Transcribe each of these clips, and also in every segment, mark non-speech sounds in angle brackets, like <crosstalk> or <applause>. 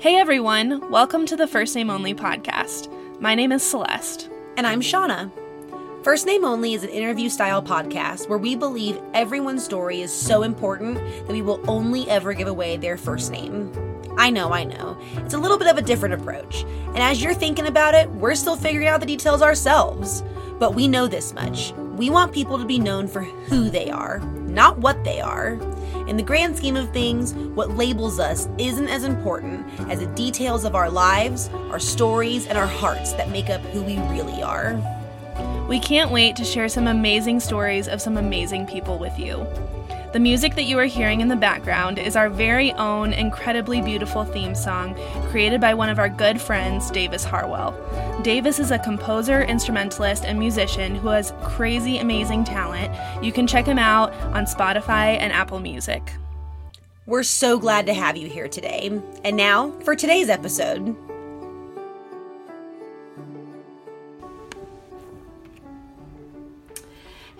Hey everyone, welcome to the First Name Only podcast. My name is Celeste. And I'm Shanna. First Name Only is an interview style podcast where we believe everyone's story is so important that we will only ever give away their first name. I know, I know. It's a little bit of a different approach. And as you're thinking about it, we're still figuring out the details ourselves. But we know this much. We want people to be known for who they are, not what they are. In the grand scheme of things, what labels us isn't as important as the details of our lives, our stories, and our hearts that make up who we really are. We can't wait to share some amazing stories of some amazing people with you. The music that you are hearing in the background is our very own incredibly beautiful theme song created by one of our good friends, Davis Harwell. Davis is a composer, instrumentalist, and musician who has crazy amazing talent. You can check him out on Spotify and Apple Music. We're so glad to have you here today. And now for today's episode.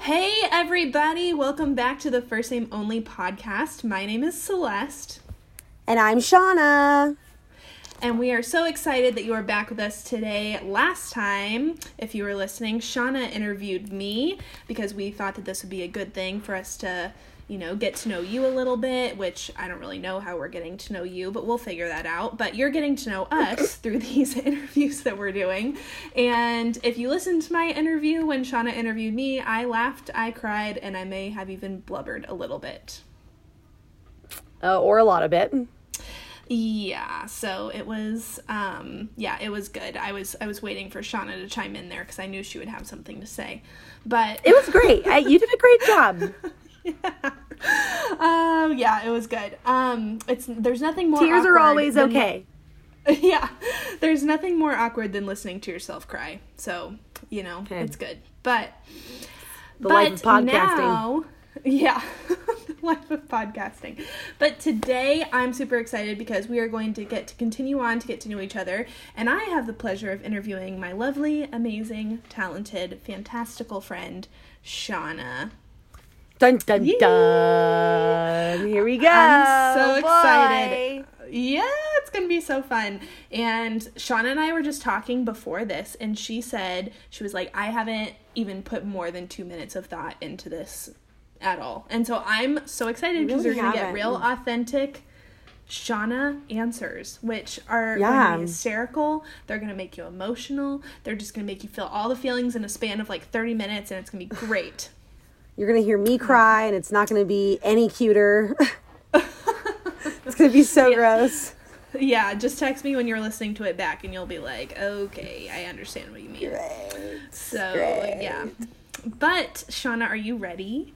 Hey, everybody, welcome back to the First Name Only podcast. My name is Celeste. And I'm Shanna. And we are so excited that you are back with us today. Last time, if you were listening, Shanna interviewed me because we thought that this would be a good thing for us to you know, get to know you a little bit, which I don't really know how we're getting to know you, but we'll figure that out. But you're getting to know us <clears throat> through these <laughs> interviews that we're doing. And if you listened to my interview when Shanna interviewed me, I laughed, I cried, and I may have even blubbered a little bit. Uh, or a lot of it. Yeah, so it was um yeah, it was good. I was I was waiting for Shanna to chime in there cuz I knew she would have something to say. But It was great. I, you did a great job. <laughs> yeah. <laughs> Um, yeah, it was good. Um, it's there's nothing more. Tears are always okay. <laughs> Yeah, there's nothing more awkward than listening to yourself cry. So you know okay. it's good. But the but life of podcasting. Now, <laughs> yeah, life of podcasting. But today I'm super excited because we are going to get to continue on to get to know each other, and I have the pleasure of interviewing my lovely, amazing, talented, fantastical friend Shanna. Dun dun Yay. dun. Here we go. I'm so excited. Yeah, it's to be so fun. And Shanna and I were just talking before this, and she said, she was like, I haven't even put more than two minutes of thought into this at all. And so I'm so excited because really going to get real authentic Shanna answers, which are yeah. going to be hysterical. They're going to make you emotional. They're just going to make you feel all the feelings in a span of like 30 minutes, and it's going to be great. You're going to hear me cry, and it's not going to be any cuter. <laughs> it's going to be so yeah. gross. Yeah, just text me when you're listening to it back, and you'll be like, okay, I understand what you mean. Great. So, Great. yeah. But, Shanna, are you ready?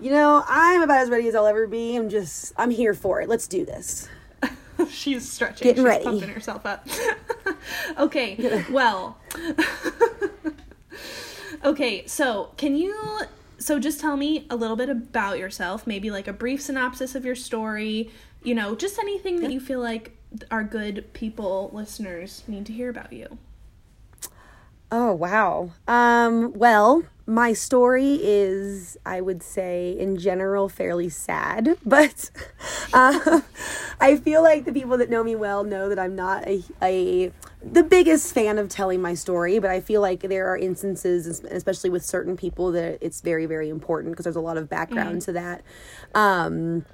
You know, I'm about as ready as I'll ever be. I'm just, I'm here for it. Let's do this. <laughs> She's stretching. Getting She's ready. pumping herself up. <laughs> okay, well. Okay, so can you so just tell me a little bit about yourself, maybe like a brief synopsis of your story, you know, just anything that you feel like our good people listeners need to hear about you. Oh, wow. Um, well, my story is, I would say, in general, fairly sad, <laughs> but uh, <laughs> I feel like the people that know me well know that I'm not a, a the biggest fan of telling my story, but I feel like there are instances, especially with certain people, that it's very, very important because there's a lot of background mm-hmm. to that. Um,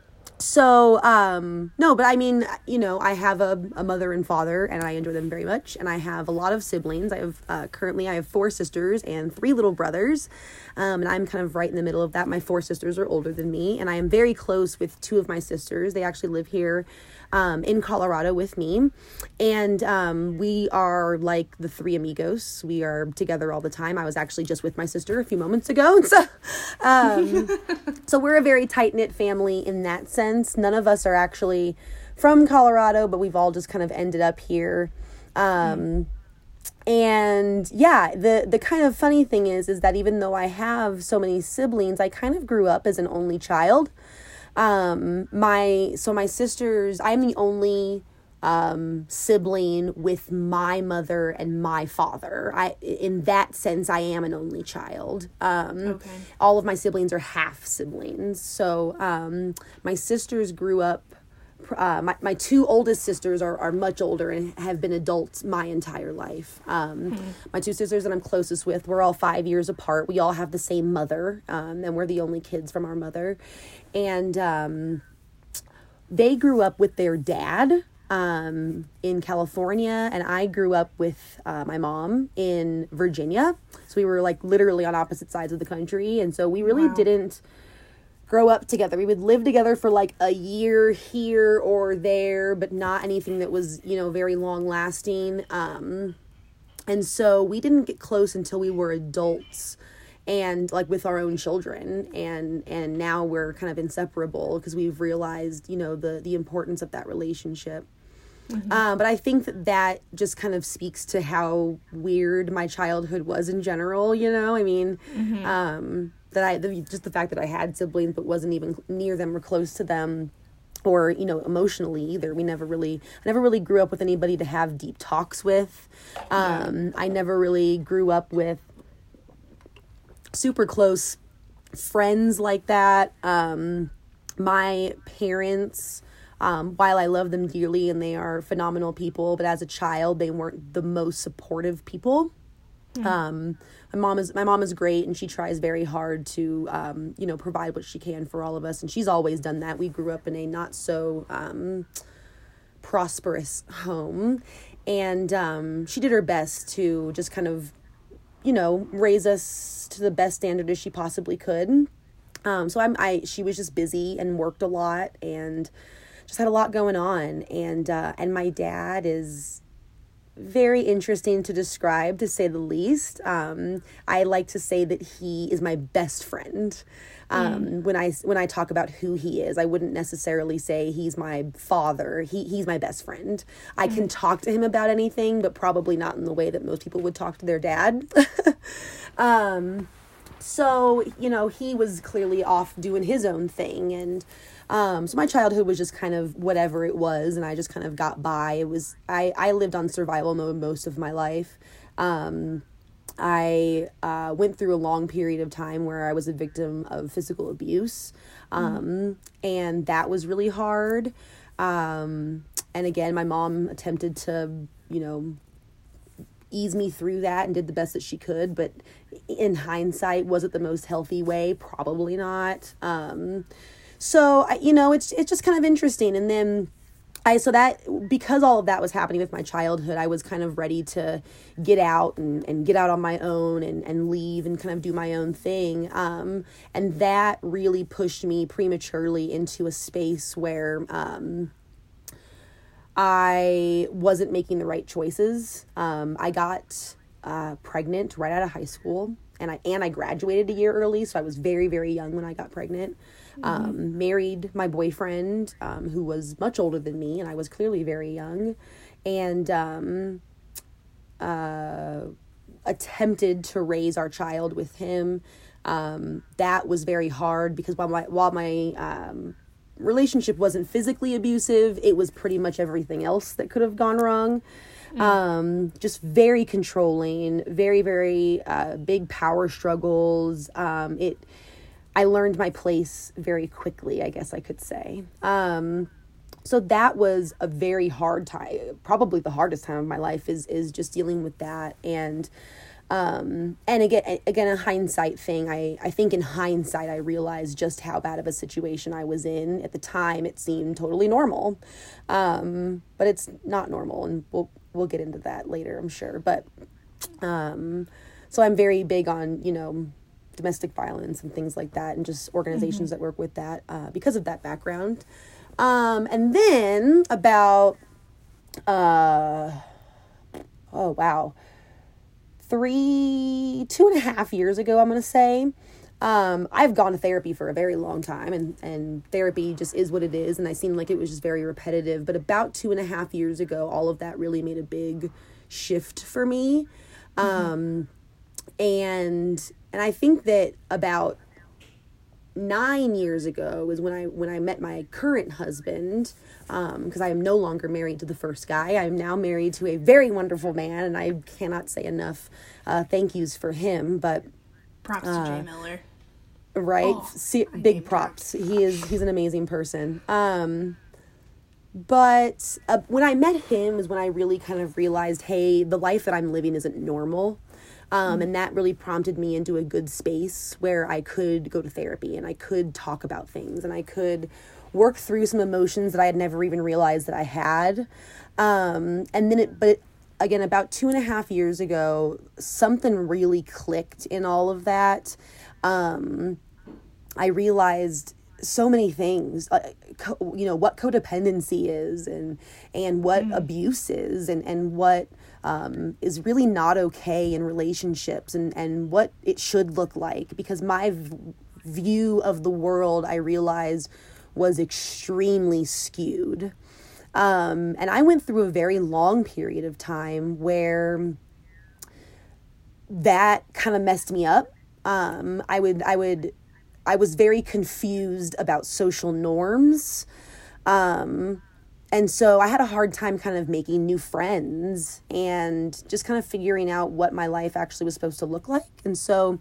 so um no but i mean you know i have a, a mother and father and i enjoy them very much and i have a lot of siblings i have uh, currently i have four sisters and three little brothers um, and i'm kind of right in the middle of that my four sisters are older than me and i am very close with two of my sisters they actually live here um, in Colorado with me. And um, we are like the three amigos. We are together all the time. I was actually just with my sister a few moments ago. <laughs> So, um, so we're a very tight knit family in that sense. None of us are actually from Colorado, but we've all just kind of ended up here. Um, and yeah the the kind of funny thing is is that even though i have so many siblings i kind of grew up as an only child um, my so my sisters, I'm the only um, sibling with my mother and my father. I in that sense I am an only child. Um, okay. all of my siblings are half siblings. So um, my sisters grew up uh, my, my two oldest sisters are, are much older and have been adults my entire life. Um, mm-hmm. My two sisters that I'm closest with, we're all five years apart. We all have the same mother, um, and we're the only kids from our mother. And um, they grew up with their dad um, in California, and I grew up with uh, my mom in Virginia. So we were like literally on opposite sides of the country, and so we really wow. didn't grow up together. We would live together for like a year here or there, but not anything that was, you know, very long lasting. Um, and so we didn't get close until we were adults and like with our own children and and now we're kind of inseparable because we've realized you know the the importance of that relationship. Mm-hmm. um, but i think that that just kind of speaks to how weird my childhood was in general you know? I mean mm-hmm. um, that I the, just the fact that I had siblings but wasn't even near them or close to them or you know emotionally either. We never really i never really grew up with anybody to have deep talks with. Um, i never really grew up with super close friends like that. Um, my parents um, while i love them dearly and they are phenomenal people but as a child they weren't the most supportive people. Mm. um, my mom is my mom is great and she tries very hard to um, you know provide what she can for all of us and she's always done that. We grew up in a not so um, prosperous home and um, she did her best to just kind of you know raise us to the best standard as she possibly could um, so i'm i she was just busy and worked a lot and just had a lot going on and uh, and my dad is very interesting to describe, to say the least. Um, I like to say that he is my best friend. Um, mm. When I when I talk about who he is, I wouldn't necessarily say he's my father. He he's my best friend. I can mm. talk to him about anything, but probably not in the way that most people would talk to their dad. <laughs> um, so you know, he was clearly off doing his own thing, and um, so my childhood was just kind of whatever it was, and I just kind of got by. It was I I lived on survival mode most of my life. Um, I uh, went through a long period of time where I was a victim of physical abuse, um, mm. and that was really hard. Um, and again, my mom attempted to, you know, ease me through that and did the best that she could. But in hindsight, was it the most healthy way? Probably not. Um, so, you know, it's it's just kind of interesting. And then I so that because all of that was happening with my childhood, I was kind of ready to get out and, and get out on my own and, and leave and kind of do my own thing. Um, and that really pushed me prematurely into a space where um, I wasn't making the right choices. Um, I got uh, pregnant right out of high school and I and I graduated a year early, so I was very very young when I got pregnant. Mm-hmm. Um, married my boyfriend, um, who was much older than me, and I was clearly very young, and um, uh, attempted to raise our child with him. Um, that was very hard because while my while my um, relationship wasn't physically abusive, it was pretty much everything else that could have gone wrong. Mm. Um, just very controlling, very, very uh, big power struggles. Um, it I learned my place very quickly, I guess I could say. Um, so that was a very hard time, probably the hardest time of my life is is just dealing with that. And um, and again again a hindsight thing. I, I think in hindsight i realized just how bad of a situation i was in. At the time it seemed totally normal. Um, but it's not normal and we'll we'll get into that later i'm sure. But um, so i'm very big on you know domestic violence and things like that, and just organizations mm-hmm. that work with that uh, because of that background. Um, and then about, uh, oh wow, three, two and a half years ago, I'm going to say. Um, I've gone to therapy for a very long time, and, and therapy just is what it is. And I seemed like it was just very repetitive. But about two and a half years ago, all of that really made a big shift for me. Mm-hmm. Um, and and I think that about nine years ago was when I when I met my current husband because um, I am no longer married to the first guy. I am now married to a very wonderful man, and I cannot say enough uh, thank yous for him. But props uh, to Jay Miller, right? Oh, See, big props. props. He is he's an amazing person. Um, but uh, when I met him is when I really kind of realized, hey, the life that I'm living isn't normal. Um, and that really prompted me into a good space where I could go to therapy and I could talk about things and I could work through some emotions that I had never even realized that I had. Um, and then it, but it, again, about two and a half years ago, something really clicked in all of that. Um, I realized so many things uh, co- you know what codependency is and and what mm. abuse is and and what um, is really not okay in relationships and and what it should look like. Because my v- view of the world I realized was extremely skewed. Um, and I went through a very long period of time where that kind of messed me up. Um, I would I would I was very confused about social norms. Um, and so I had a hard time kind of making new friends and just kind of figuring out what my life actually was supposed to look like. And so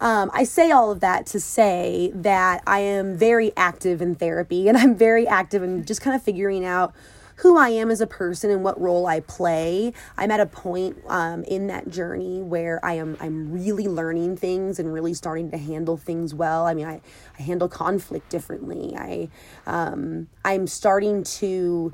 um, I say all of that to say that I am very active in therapy and I'm very active in just kind of figuring out who I am as a person and what role I play. I'm at a point um, in that journey where I am I'm really learning things and really starting to handle things well. I mean, I, I handle conflict differently. I um, I'm starting to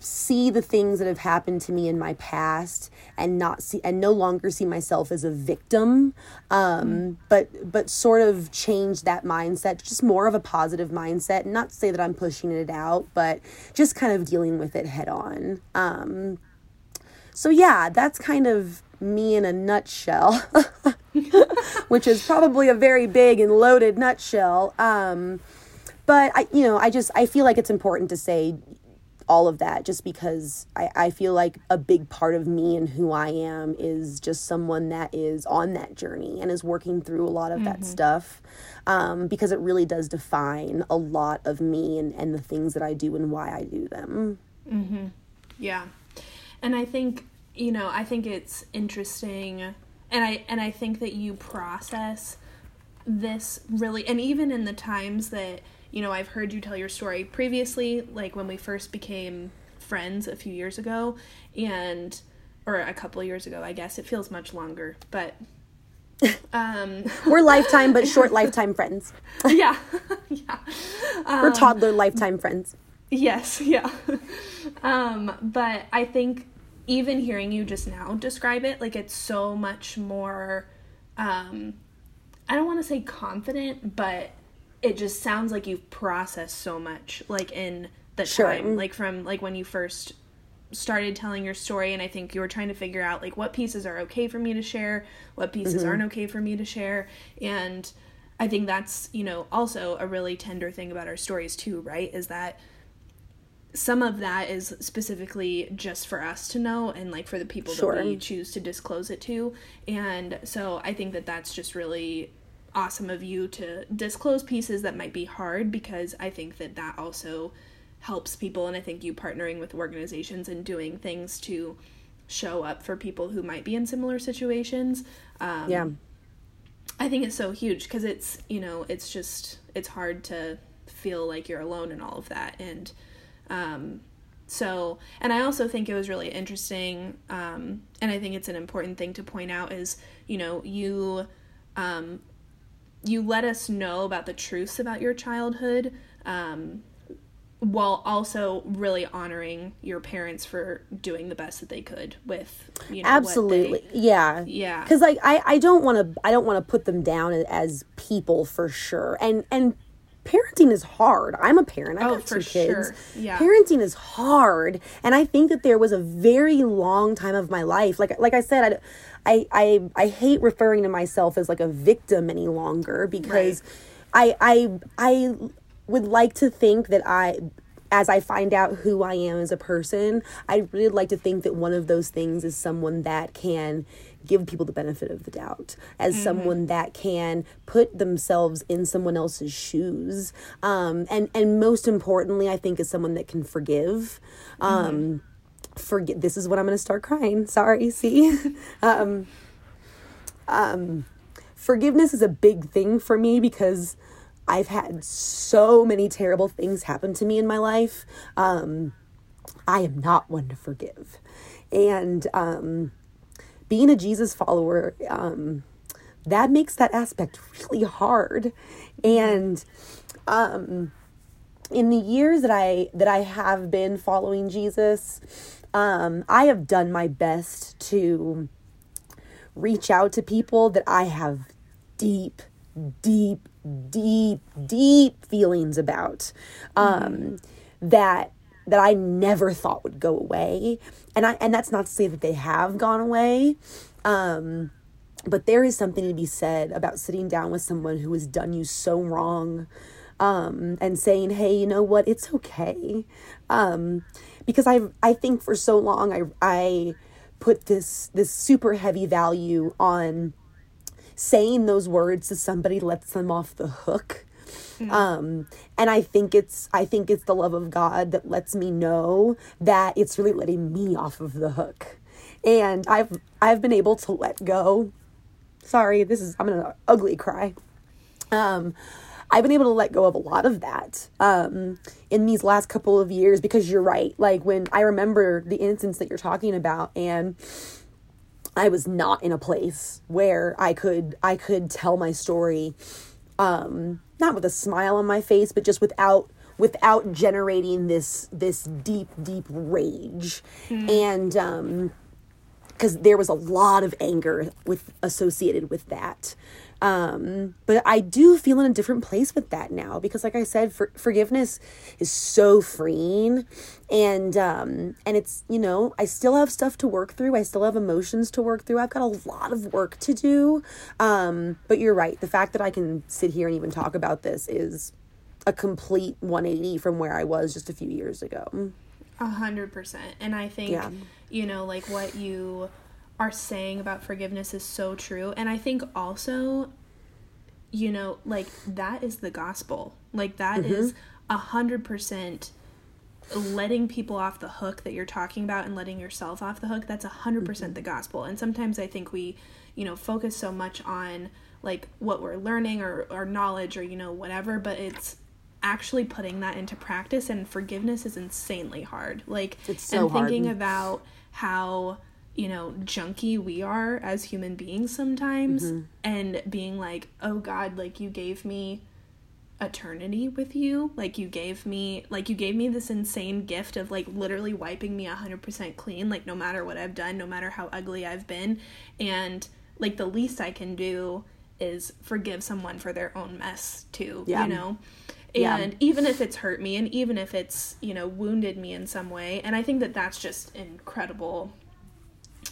see the things that have happened to me in my past and not see and no longer see myself as a victim um, mm. but but sort of change that mindset just more of a positive mindset not to say that i'm pushing it out but just kind of dealing with it head on um, so yeah that's kind of me in a nutshell <laughs> which is probably a very big and loaded nutshell um, but I, you know, I just I feel like it's important to say all of that just because I, I feel like a big part of me and who I am is just someone that is on that journey and is working through a lot of mm-hmm. that stuff um, because it really does define a lot of me and, and the things that I do and why I do them. Mm-hmm. Yeah. And I think, you know, I think it's interesting and I and I think that you process this really and even in the times that you know, I've heard you tell your story previously, like when we first became friends a few years ago, and or a couple years ago, I guess. It feels much longer, but <laughs> um we're lifetime but short <laughs> lifetime friends. yeah. <laughs> yeah. Um, we're toddler lifetime friends. Yes, yeah. um but I think even hearing you just now describe it, like it's so much more um I don't want to say confident, but it just sounds like you've processed so much like in the sure. time like from like when you first started telling your story and i think you were trying to figure out like what pieces are okay for me to share what pieces mm-hmm. aren't okay for me to share and i think that's you know also a really tender thing about our stories too right is that some of that is specifically just for us to know and like for the people sure. that we choose to disclose it to and so i think that that's just really awesome of you to disclose pieces that might be hard because I think that that also helps people and I think you partnering with organizations and doing things to show up for people who might be in similar situations um, yeah. I think it's so huge because it's you know it's just it's hard to feel like you're alone in all of that and um, so and I also think it was really interesting um, and I think it's an important thing to point out is you know you um, you let us know about the truths about your childhood um, while also really honoring your parents for doing the best that they could with you know absolutely they, yeah yeah because like i i don't want to i don't want to put them down as people for sure and and parenting is hard. I'm a parent. I oh, got two kids. Sure. Yeah. Parenting is hard, and I think that there was a very long time of my life, like like I said, I I I, I hate referring to myself as like a victim any longer because right. I I I would like to think that I as I find out who I am as a person, I really like to think that one of those things is someone that can give people the benefit of the doubt as mm-hmm. someone that can put themselves in someone else's shoes um, and and most importantly i think is someone that can forgive um, mm-hmm. Forget this is when i'm going to start crying sorry see <laughs> um, um, forgiveness is a big thing for me because I've had so many terrible things happen to me in my life. Um, I am not one to forgive. And um, being a Jesus follower, um, that makes that aspect really hard. And um, in the years that I that I have been following Jesus, um, I have done my best to reach out to people that I have deep, deep, deep, deep feelings about. Um, that that I never thought would go away. And I and that's not to say that they have gone away. Um, but there is something to be said about sitting down with someone who has done you so wrong um, and saying, "Hey, you know what? It's okay." Um, because I I think for so long I I put this this super heavy value on saying those words to somebody lets them off the hook. Mm. Um, and I think it's I think it's the love of God that lets me know that it's really letting me off of the hook. And I've I've been able to let go. Sorry, this is I'm gonna ugly cry. Um, I've been able to let go of a lot of that um, in these last couple of years because you're right. Like when I remember the instance that you're talking about, and I was not in a place where I could I could tell my story, um, not with a smile on my face, but just without without generating this this deep deep rage, mm. and um, because there was a lot of anger with associated with that. Um, but I do feel in a different place with that now because, like I said, for, forgiveness is so freeing, and um, and it's you know I still have stuff to work through. I still have emotions to work through. I've got a lot of work to do. Um, but you're right. The fact that I can sit here and even talk about this is a complete 180 from where I was just a few years ago. A hundred percent, and I think yeah. you know like what you are saying about forgiveness is so true. And I think also, you know, like that is the gospel. Like that mm-hmm. is a hundred percent letting people off the hook that you're talking about and letting yourself off the hook. That's a hundred percent mm-hmm. the gospel. And sometimes I think we, you know, focus so much on like what we're learning or, or knowledge or, you know, whatever, but it's actually putting that into practice and forgiveness is insanely hard. Like it's so and thinking hard. about how you know, junky we are as human beings sometimes mm-hmm. and being like, "Oh god, like you gave me eternity with you. Like you gave me like you gave me this insane gift of like literally wiping me 100% clean like no matter what I've done, no matter how ugly I've been and like the least I can do is forgive someone for their own mess too, yeah. you know. And yeah. even if it's hurt me and even if it's, you know, wounded me in some way, and I think that that's just incredible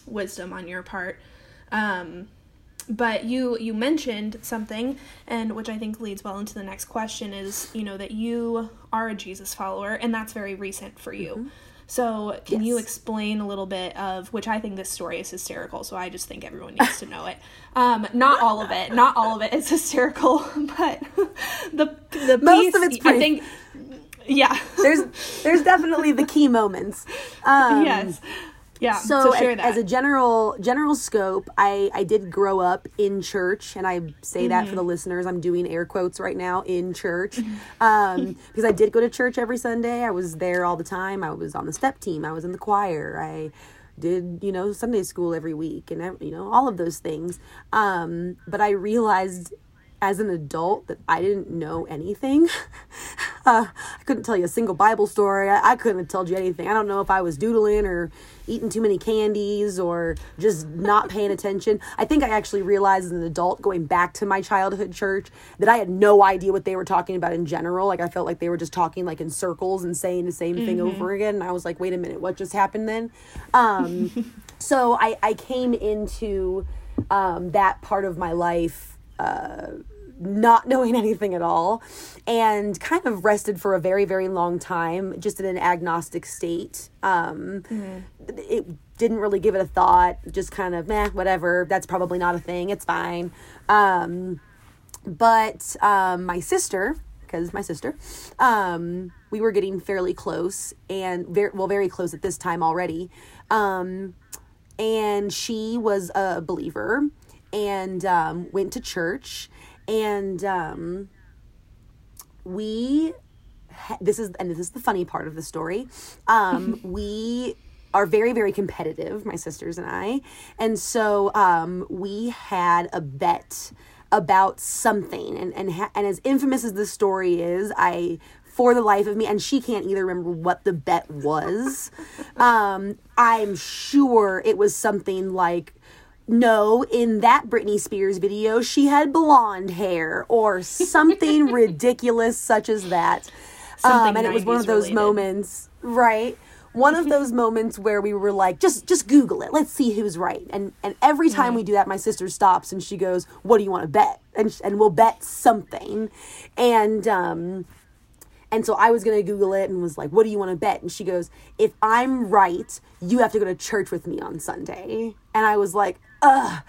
wisdom on your part. Um, but you you mentioned something and which i think leads well into the next question is you know that you are a jesus follower and that's very recent for you mm-hmm. so can yes. you explain a little bit of which i think this story is hysterical so i just think everyone needs to know it um not all of it not all of it is hysterical <laughs> but the the most piece, of it's pretty, i think yeah there's there's definitely the key moments <laughs> um, yes yeah. So, so as, as, a general general scope, I I did grow up in church, and I say mm-hmm. that for mm-hmm. the listeners. I'm doing air quotes right now in church, <laughs> um, because I did go to church every Sunday. I was there all the time. I was on the step team. I was in the choir. I did you know Sunday school every week, and you know all of those things. Um, but I realized as an adult that I didn't know anything. <laughs> uh, I couldn't tell you a single Bible story. I, I, couldn't have told you anything. I don't know if I was doodling or eating too many candies or just not paying attention. I think I actually realized as an adult going back to my childhood church that I had no idea what they were talking about in general. Like I felt like they were just talking like in circles and saying the same mm-hmm. thing over again. And I was like, wait a minute, what just happened then? Um, <laughs> so I, I came into um, that part of my life uh, not knowing <laughs> anything at all and kind of rested for a very very long time just in an agnostic state. Um mm-hmm. it didn't really give it a thought just kind of meh whatever that's probably not a thing it's fine. Um but um my sister because my sister um we were getting fairly close and very well very close at this time already. Um and she was a believer and um, went to church and um, we this is and this is the funny part of the story. Um, <laughs> we are very very competitive, my sisters and I, and so um, we had a bet about something, and and ha- and as infamous as the story is, I for the life of me, and she can't either remember what the bet was. <laughs> Um, I'm sure it was something like no, in that Britney Spears video, she had blonde hair or something <laughs> ridiculous such as that. Um, and it was one of those related. moments, right? One of those moments where we were like, just just Google it. Let's see who's right. And and every time we do that, my sister stops and she goes, "What do you want to bet?" And sh- and we'll bet something. And um, and so I was going to Google it and was like, what do you want to bet? And she goes, if I'm right, you have to go to church with me on Sunday. And I was like, ugh,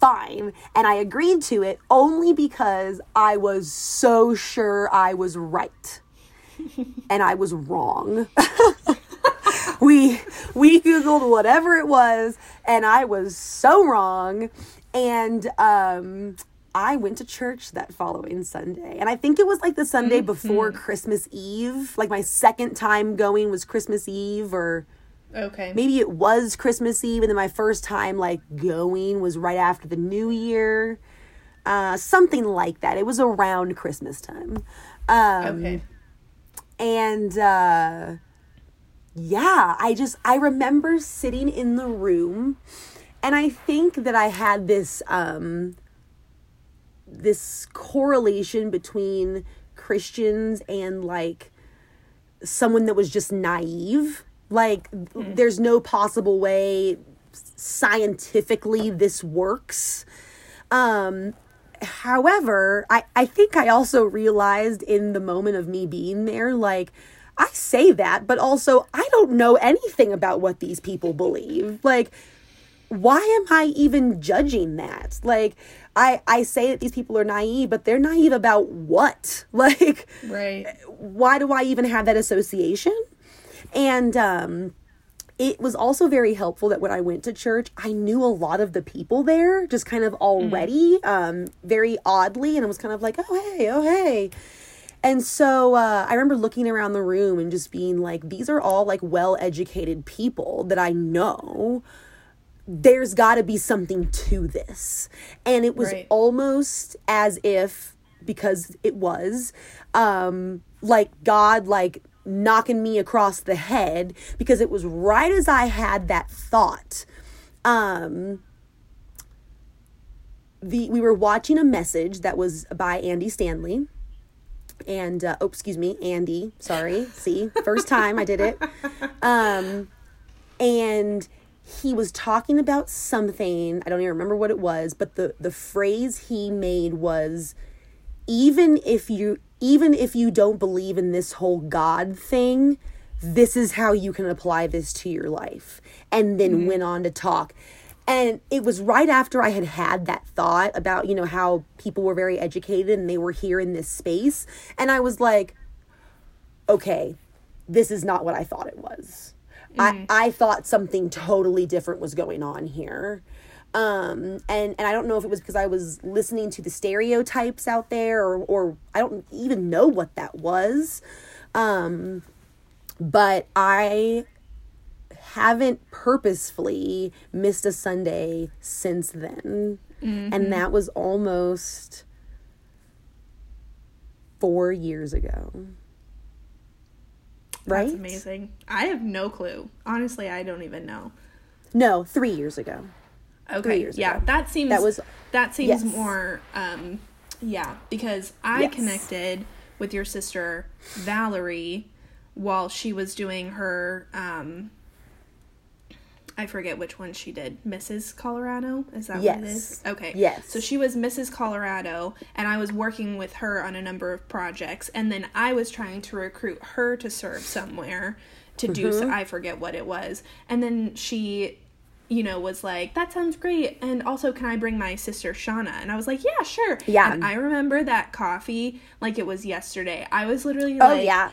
fine. And I agreed to it only because I was so sure I was right. <laughs> and I was wrong. <laughs> we we googled whatever it was and I was so wrong and um I went to church that following Sunday. And I think it was like the Sunday before Christmas Eve. Like my second time going was Christmas Eve or Okay. maybe it was Christmas Eve and then my first time like going was right after the new year. Uh something like that. It was around Christmas time. Um Okay. and uh yeah i just i remember sitting in the room and i think that i had this um this correlation between christians and like someone that was just naive like there's no possible way scientifically this works. Um however i i think i also realized in the moment of me being there like i say that but also i don't know anything about what these people believe. Like why am i even judging that? Like i i say that these people are naive but they're naive about what? <laughs> Like Right. why do I even have that association? And um, it was also very helpful that when I went to church, I knew a lot of the people there just kind of already, um, very oddly. And I was kind of like, oh, hey, oh, hey. And so uh, I remember looking around the room and just being like, these are all like well educated people that I know. There's got to be something to this. And it was Right. almost as if, because it was, um, like God, like knocking me across the head, because it was right as I had that thought. Um, the we were watching a message that was by Andy Stanley and uh, oh excuse me Andy sorry see first time I did it um and he was talking about something I don't even remember what it was but the the phrase he made was even if you even if you don't believe in this whole god thing this is how you can apply this to your life. And then mm-hmm. went on to talk. And it was right after i had had that thought about you know how people were very educated and they were here in this space. And i was like okay this is not what i thought it was. I, mm. I thought something totally different was going on here um and and i don't know if it was because i was listening to the stereotypes out there or or i don't even know what that was um but i haven't purposefully missed a sunday since then and that was almost 4 years ago right That's amazing. I have no clue. Honestly, I don't even know. no 3 years ago Okay. yeah, ago. that seems That was- that seems yes. more um yeah, because I Yes. connected with your sister Valerie while she was doing her um I forget which one she did. Mrs. Colorado? Is that what it Yes. is? Okay. Yes. So she was Mrs. Colorado and I was working with her on a number of projects and then I was trying to recruit her to serve somewhere to do Mm-hmm. so I forget what it was. And then she you know, was like, that sounds great. And also, can I bring my sister Shanna? And I was like, yeah, sure. Yeah. And I remember that coffee like it was yesterday. I was literally oh like, yeah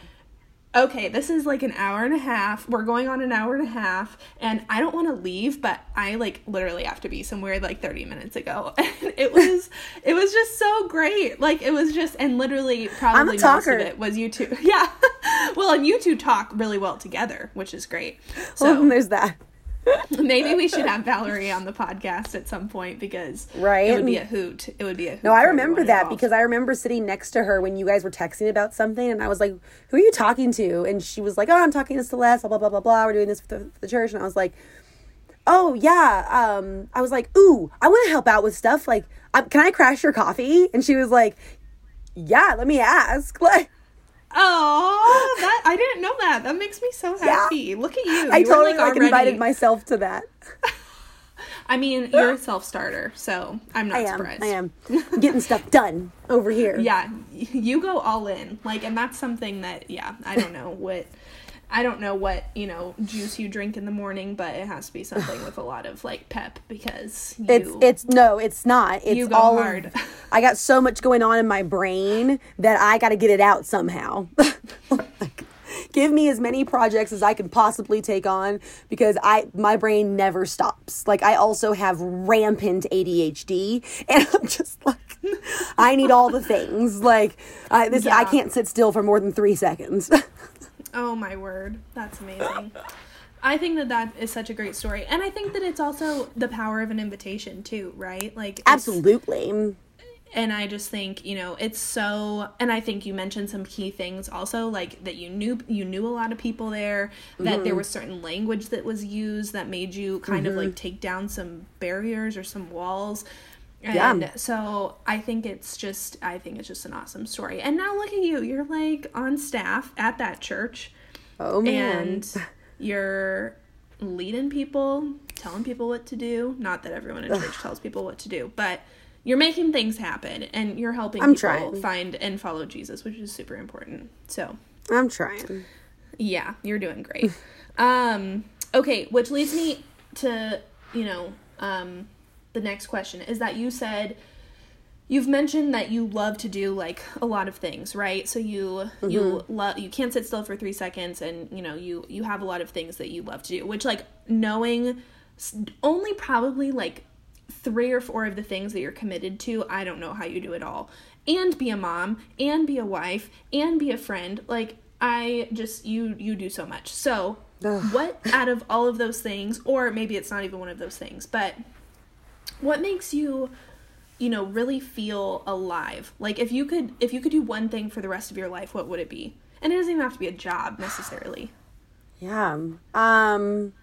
okay, this is like an hour and a half. We're going on an hour and a half, and I don't want to leave, but I like literally have to be somewhere like 30 minutes ago. <laughs> And it <laughs> was it was just so great. Like it was just and literally probably most of it was you two. <laughs> Yeah. well, and you two talk really well together, which is great. Well, So there's that. <laughs> maybe we should have Valerie on the podcast at some point because Right. it would be a hoot. It would be a hoot. No, I remember that involved. because I remember sitting next to her when you guys were texting about something, and I was like, "Who are you talking to?" And she was like, "Oh, I'm talking to Celeste. Blah blah blah blah blah. We're doing this for the, the church." And I was like, "Oh yeah." Um, I was like, "Ooh, I want to help out with stuff. Like, um, can I crash your coffee?" And she was like, "Yeah, let me ask." <laughs> Like, Oh, that I didn't know that. That makes me so happy. Look at you. I You were, totally like, already- invited myself to that. <laughs> I mean, you're a self starter, so I'm not I am. surprised. I am getting stuff done over here. Yeah, you go all in. Like, and that's something that, yeah, I don't know what. I don't know what, you know, juice you drink in the morning, but it has to be something with a lot of like pep because you It's it's no, it's not. It's You go all hard. <laughs> I got so much going on in my brain that I got to get it out somehow. <laughs> like, give me as many projects as I can possibly take on because I my brain never stops. Like I also have rampant ADHD <laughs> and I'm just like I need all the things. Like I this I can't sit still for more than 3 seconds. Oh my word, that's amazing. I think that that is such a great story, and I think that it's also the power of an invitation too, right? Like Absolutely. and I just think you know it's so, and I think you mentioned some key things also, like that you knew you knew a lot of people there, that there mm-hmm. was certain language that was used that made you kind of mm-hmm. like take down some barriers or some walls. Yeah. So I think it's just I think it's just an awesome story. And now look at you. You're like on staff at that church Oh man. and you're leading people, telling people what to do. Not that everyone in church tells people what to do, but you're making things happen and you're helping I'm people trying. find and follow Jesus, which is super important. So, I'm trying. yeah, you're doing great. <laughs> um, okay, which leads me to, you know, um, the next question is that you said you've mentioned that you love to do like a lot of things right? So you you mm-hmm. love you can't sit still for three seconds and you know you you have a lot of things that you love to do which like knowing only probably like three or four of the things that you're committed to i don't know how you do it all. And be a mom and be a wife and be a friend like i just you you do so much. So <sighs> what out of all of those things or maybe it's not even one of those things but what makes you you know really feel alive like if you could if you could do one thing for the rest of your life what would it be and it doesn't even have to be a job necessarily Yeah. Um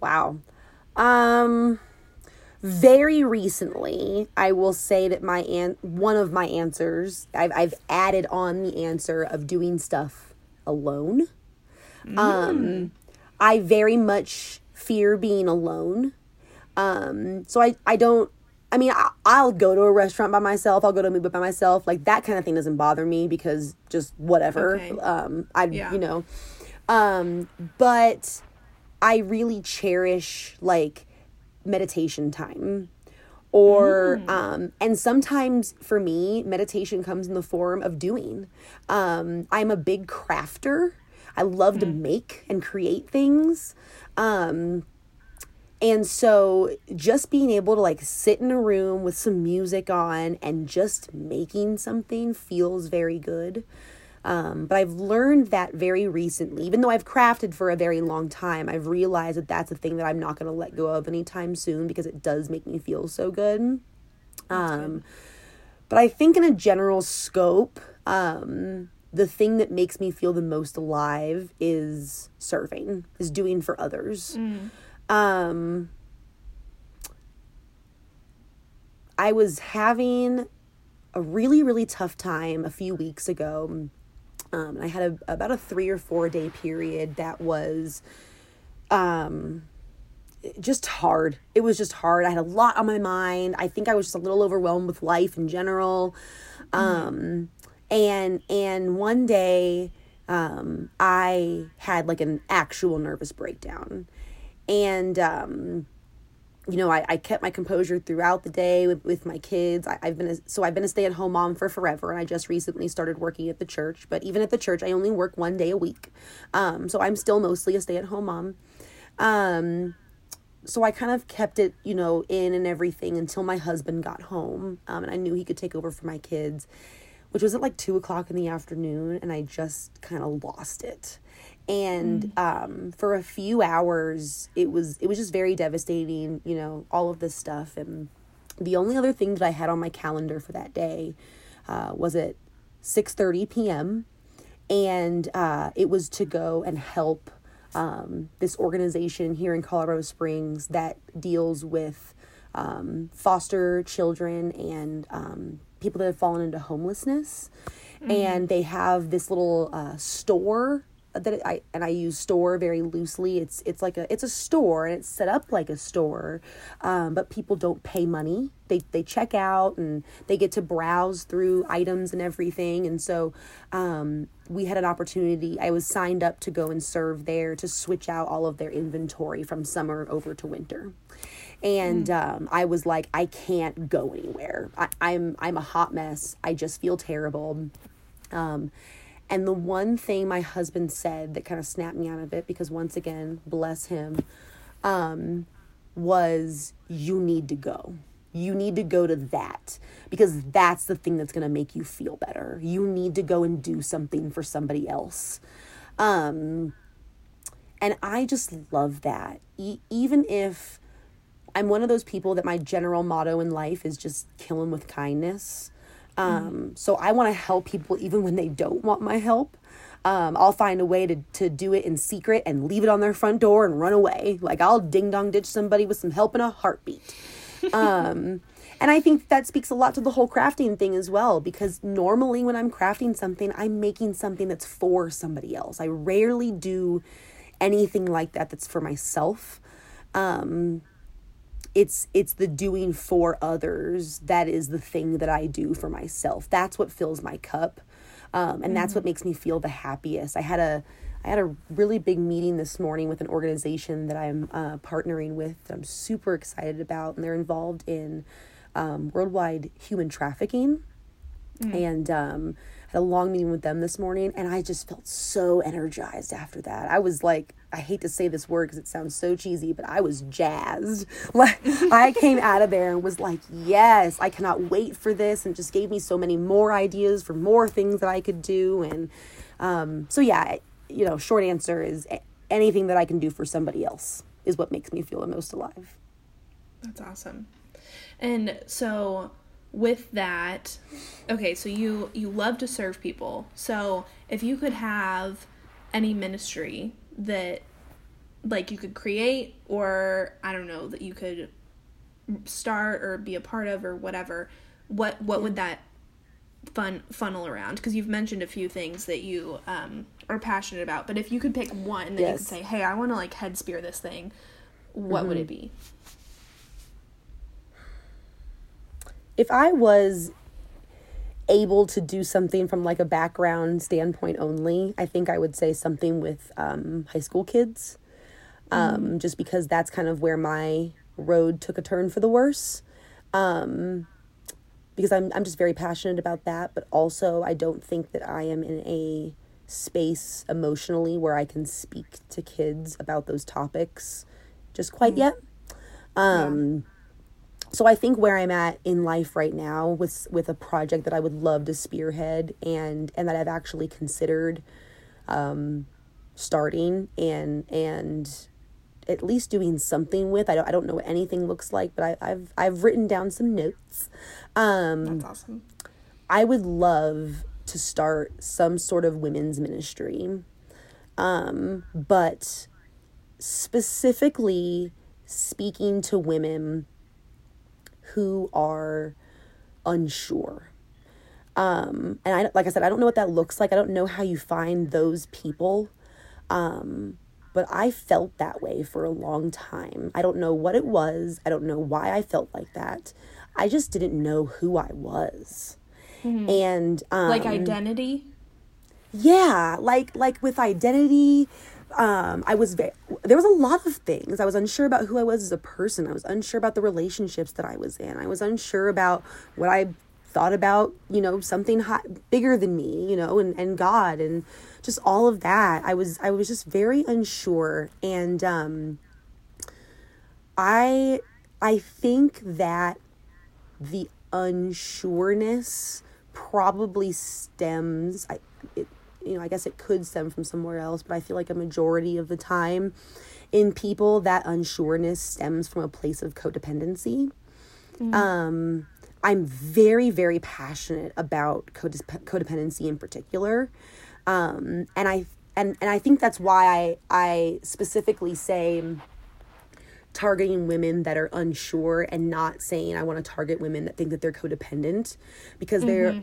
Wow. Um very recently, I will say that my an- one of my answers, I've I've added on the answer of doing stuff alone. Um I very much fear being alone. Um so I I don't I mean, I, I'll go to a restaurant by myself. I'll go to a movie by myself. Like that kind of thing doesn't bother me because just whatever. Okay. Um, I, Yeah. you know, um, but I really cherish like meditation time or um and sometimes for me meditation comes in the form of doing um i'm a big crafter i love to make and create things um and so just being able to like sit in a room with some music on and just making something feels very good. Um, but I've learned that very recently, even though I've crafted for a very long time, I've realized that that's a thing that I'm not going to let go of anytime soon because it does make me feel so good. Um, but I think in a general scope, um, the thing that makes me feel the most alive is serving, is doing for others. Um, I was having a really, really tough time a few weeks ago. Um, I had a, about a three or four day period that was um, just hard. It was just hard. I had a lot on my mind. I think I was just a little overwhelmed with life in general. Um, and and one day um, I had like an actual nervous breakdown, and um, you know, I, I kept my composure throughout the day with, with my kids. I, have been a, so I've been a stay at home mom for forever, and I just recently started working at the church. But even at the church, I only work one day a week, um, so I'm still mostly a stay at home mom. Um, so I kind of kept it, you know, in and everything until my husband got home, um, and I knew he could take over for my kids, which was at like two o'clock in the afternoon, and I just kind of lost it and mm. um, for a few hours it was it was just very devastating you know all of this stuff and the only other thing that i had on my calendar for that day uh, was at 6.30 p.m and uh, it was to go and help um, this organization here in colorado springs that deals with um, foster children and um, people that have fallen into homelessness mm. and they have this little uh, store that I and I use store very loosely. It's it's like a it's a store and it's set up like a store, um, but people don't pay money. They they check out and they get to browse through items and everything. And so um, we had an opportunity. I was signed up to go and serve there to switch out all of their inventory from summer over to winter. And mm. um, I was like, I can't go anywhere. I, I'm I'm a hot mess. I just feel terrible. Um, and the one thing my husband said that kind of snapped me out of it, because once again, bless him, um, was you need to go. You need to go to that because that's the thing that's going to make you feel better. You need to go and do something for somebody else. Um, and I just love that. E- even if I'm one of those people that my general motto in life is just kill them with kindness. Um, so I want to help people even when they don't want my help. Um, I'll find a way to, to do it in secret and leave it on their front door and run away. Like I'll ding dong ditch somebody with some help in a heartbeat. Um, <laughs> and I think that speaks a lot to the whole crafting thing as well, because normally when I'm crafting something, I'm making something that's for somebody else. I rarely do anything like that that's for myself. Um, it's it's the doing for others that is the thing that I do for myself. That's what fills my cup. Um, and mm-hmm. that's what makes me feel the happiest. I had a I had a really big meeting this morning with an organization that I'm uh, partnering with that I'm super excited about, and they're involved in um, worldwide human trafficking. Mm. And um, a long meeting with them this morning, and I just felt so energized after that. I was like, I hate to say this word because it sounds so cheesy, but I was jazzed. <laughs> Like I came out of there and was like, yes, I cannot wait for this, and just gave me so many more ideas for more things that I could do. And um, so, yeah, you know, short answer is anything that I can do for somebody else is what makes me feel the most alive. That's awesome. And so with that, okay, so you you love to serve people. So if you could have any ministry that like you could create or I don't know that you could start or be a part of or whatever, what what would that fun funnel around? Because you've mentioned a few things that you um, are passionate about, but if you could pick one that yes. you could say, "Hey, I want to like head spear this thing," what mm-hmm. would it be? If I was able to do something from like a background standpoint only, I think I would say something with um, high school kids, um, mm. just because that's kind of where my road took a turn for the worse. Um, because I'm I'm just very passionate about that, but also I don't think that I am in a space emotionally where I can speak to kids about those topics just quite mm. yet. Um, yeah so I think where I'm at in life right now with with a project that I would love to spearhead and and that I've actually considered um, starting and and at least doing something with. I don't I don't know what anything looks like, but I, have I've written down some notes. Um, That's awesome. I would love to start some sort of women's ministry, um, but specifically speaking to women who are unsure. Um, and I, like I said, I don't know what that looks like. I don't know how you find those people. Um, but I felt that way for a long time. I don't know what it was. I don't know why I felt like that. I just didn't know who I was. Mm-hmm. And um, like identity? Yeah, like like with identity, um, I was there was a lot of things. I was unsure about who I was as a person. I was unsure about the relationships that I was in. I was unsure about what I thought about, you know, something high, bigger than me, you know, and, and God and just all of that. I was, I was just very unsure. And, um, I, I think that the unsureness probably stems, I, it, you know, I guess it could stem from somewhere else, but I feel like a majority of the time in people that unsureness stems from a place of codependency. Mm. Um, I'm very, very passionate about codep- codependency in particular. Um, and I and and I think that's why I I specifically say targeting women that are unsure and not saying I want to target women that think that they're codependent because mm-hmm. they're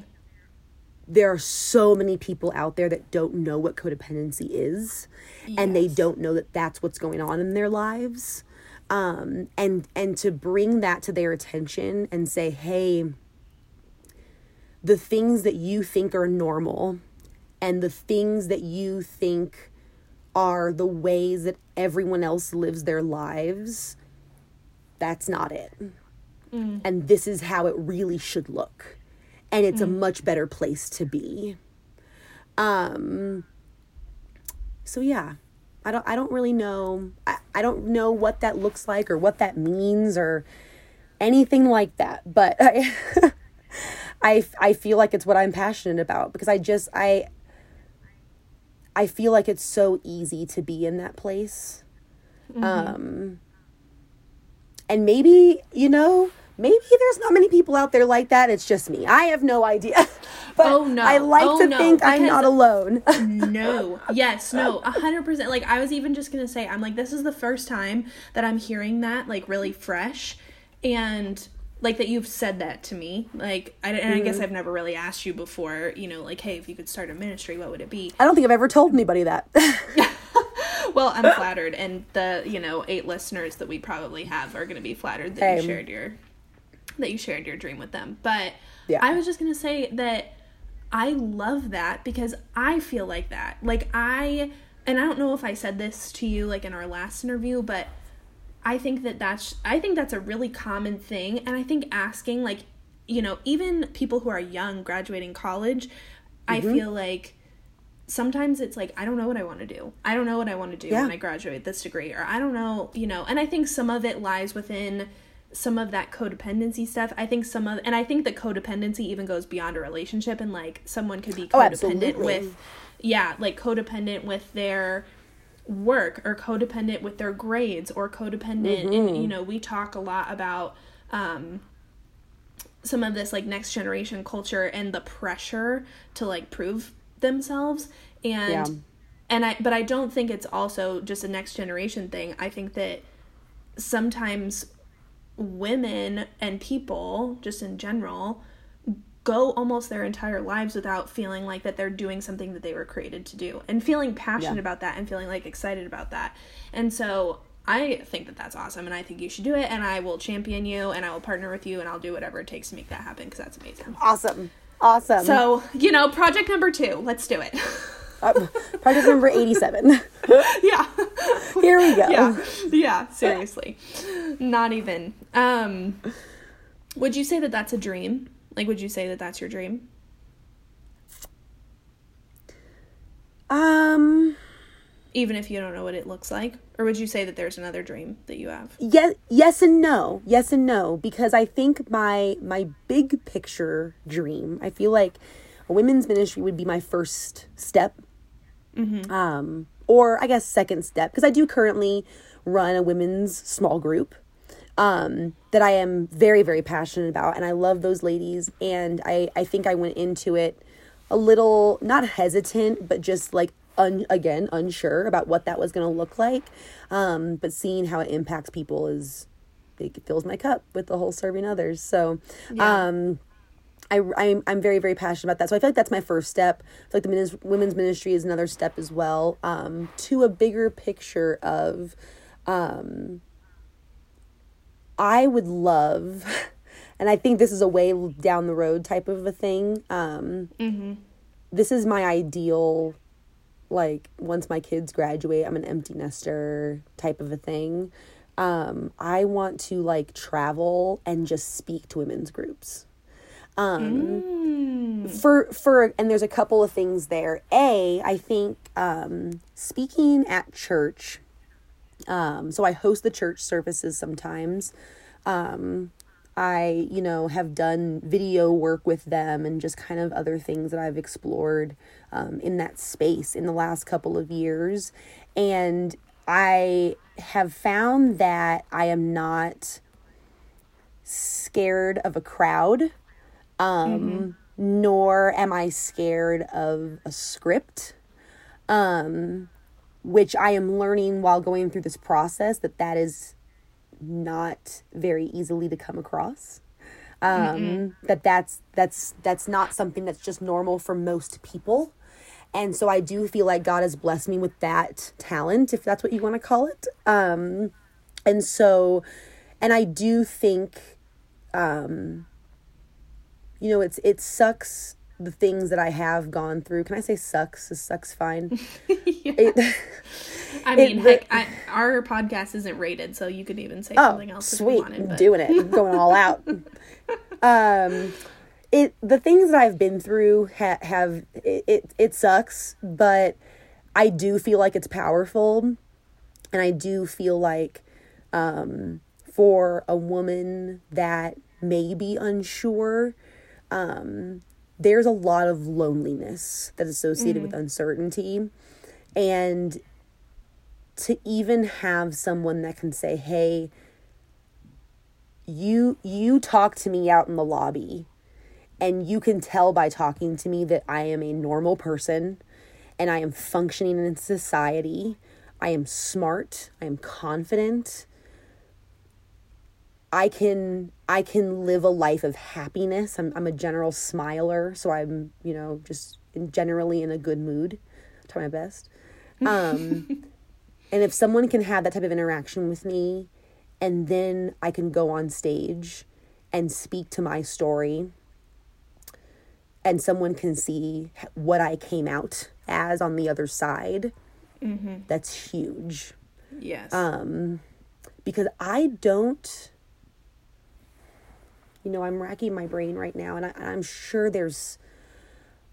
there are so many people out there that don't know what codependency is yes. and they don't know that that's what's going on in their lives um, and and to bring that to their attention and say hey the things that you think are normal and the things that you think are the ways that everyone else lives their lives that's not it mm. and this is how it really should look and it's mm. a much better place to be. Um so yeah, I don't I don't really know I, I don't know what that looks like or what that means or anything like that, but <laughs> I I I feel like it's what I'm passionate about because I just I I feel like it's so easy to be in that place. Mm-hmm. Um and maybe, you know, maybe there's not many people out there like that. It's just me. I have no idea. <laughs> but oh, no. I like oh, to no, think I'm not alone. <laughs> no. Yes, no. A hundred percent. Like I was even just gonna say, I'm like, this is the first time that I'm hearing that, like really fresh. And like that you've said that to me like I, and i guess mm-hmm. i've never really asked you before you know like hey if you could start a ministry what would it be i don't think i've ever told anybody that <laughs> well i'm flattered and the you know eight listeners that we probably have are going to be flattered that you shared your that you shared your dream with them. But yeah. I was just going to say that I love that because I feel like that. Like I and I don't know if I said this to you like in our last interview, but I think that that's I think that's a really common thing and I think asking like you know, even people who are young graduating college, mm-hmm. I feel like sometimes it's like I don't know what I want to do. I don't know what I want to do yeah. when I graduate this degree or I don't know, you know, and I think some of it lies within some of that codependency stuff. I think some of, and I think the codependency even goes beyond a relationship, and like someone could be oh, codependent oh, with, yeah, like codependent with their work or codependent with their grades or codependent. Mm-hmm. And you know, we talk a lot about um, some of this like next generation culture and the pressure to like prove themselves and. Yeah. And I, but I don't think it's also just a next generation thing. I think that sometimes women and people just in general go almost their entire lives without feeling like that they're doing something that they were created to do and feeling passionate yeah. about that and feeling like excited about that. And so I think that that's awesome and I think you should do it and I will champion you and I will partner with you and I'll do whatever it takes to make that happen because that's amazing. Awesome. Awesome. So, you know, project number 2, let's do it. <laughs> uh, project number 87. <laughs> yeah. Here we go. Yeah. Yeah, seriously. Not even. Um would you say that that's a dream? Like would you say that that's your dream? Um even if you don't know what it looks like or would you say that there's another dream that you have yes yes and no yes and no because i think my my big picture dream i feel like a women's ministry would be my first step Mm-hmm. Um, or I guess second step, because I do currently run a women's small group um, that I am very, very passionate about. And I love those ladies. And I, I think I went into it a little, not hesitant, but just like, un, again, unsure about what that was going to look like. Um, but seeing how it impacts people is, it fills my cup with the whole serving others. So, yeah. um, I, I'm, I'm very, very passionate about that. So I feel like that's my first step. I feel like the women's, women's ministry is another step as well um, to a bigger picture of um, I would love, <laughs> and I think this is a way down the road type of a thing. Um, mm-hmm. This is my ideal like once my kids graduate, I'm an empty nester type of a thing. Um, I want to like travel and just speak to women's groups. Um, Mm. for for and there's a couple of things there. A, I think um, speaking at church. Um, so I host the church services sometimes. Um, I, you know, have done video work with them and just kind of other things that I've explored um, in that space in the last couple of years. And I have found that I am not scared of a crowd, um, nor am I scared of a script. Um, which I am learning while going through this process that that is not very easily to come across. Um that that's that's that's not something that's just normal for most people. And so i do feel like god has blessed me with that talent if that's what you want to call it. Um and so and i do think um you know it's it sucks the things that i have gone through. Can i say sucks? Is sucks fine? <laughs> It- <laughs> I mean, the- heck, I, our podcast isn't rated, so you could even say Oh, something else if you sweet, wanted. But doing it, going all out. <laughs> um, it the things that I've been through ha- have it, it it sucks, but I do feel like it's powerful, and I do feel like um, for a woman that may be unsure, um, there's a lot of loneliness that's associated with uncertainty, and to even have someone that can say, "Hey, you you talk to me out in the lobby and you can tell by talking to me that I am a normal person and I am functioning in society. I am smart, I am confident. I can I can live a life of happiness. I'm I'm a general smiler, so I'm, you know, just in, generally in a good mood. Try my best. <laughs> Um and if someone can have that type of interaction with me, and then I can go on stage and speak to my story, and someone can see what I came out as on the other side, that's huge. yes, Um, because I don't, you know, I'm racking my brain right now, and I, I'm sure there's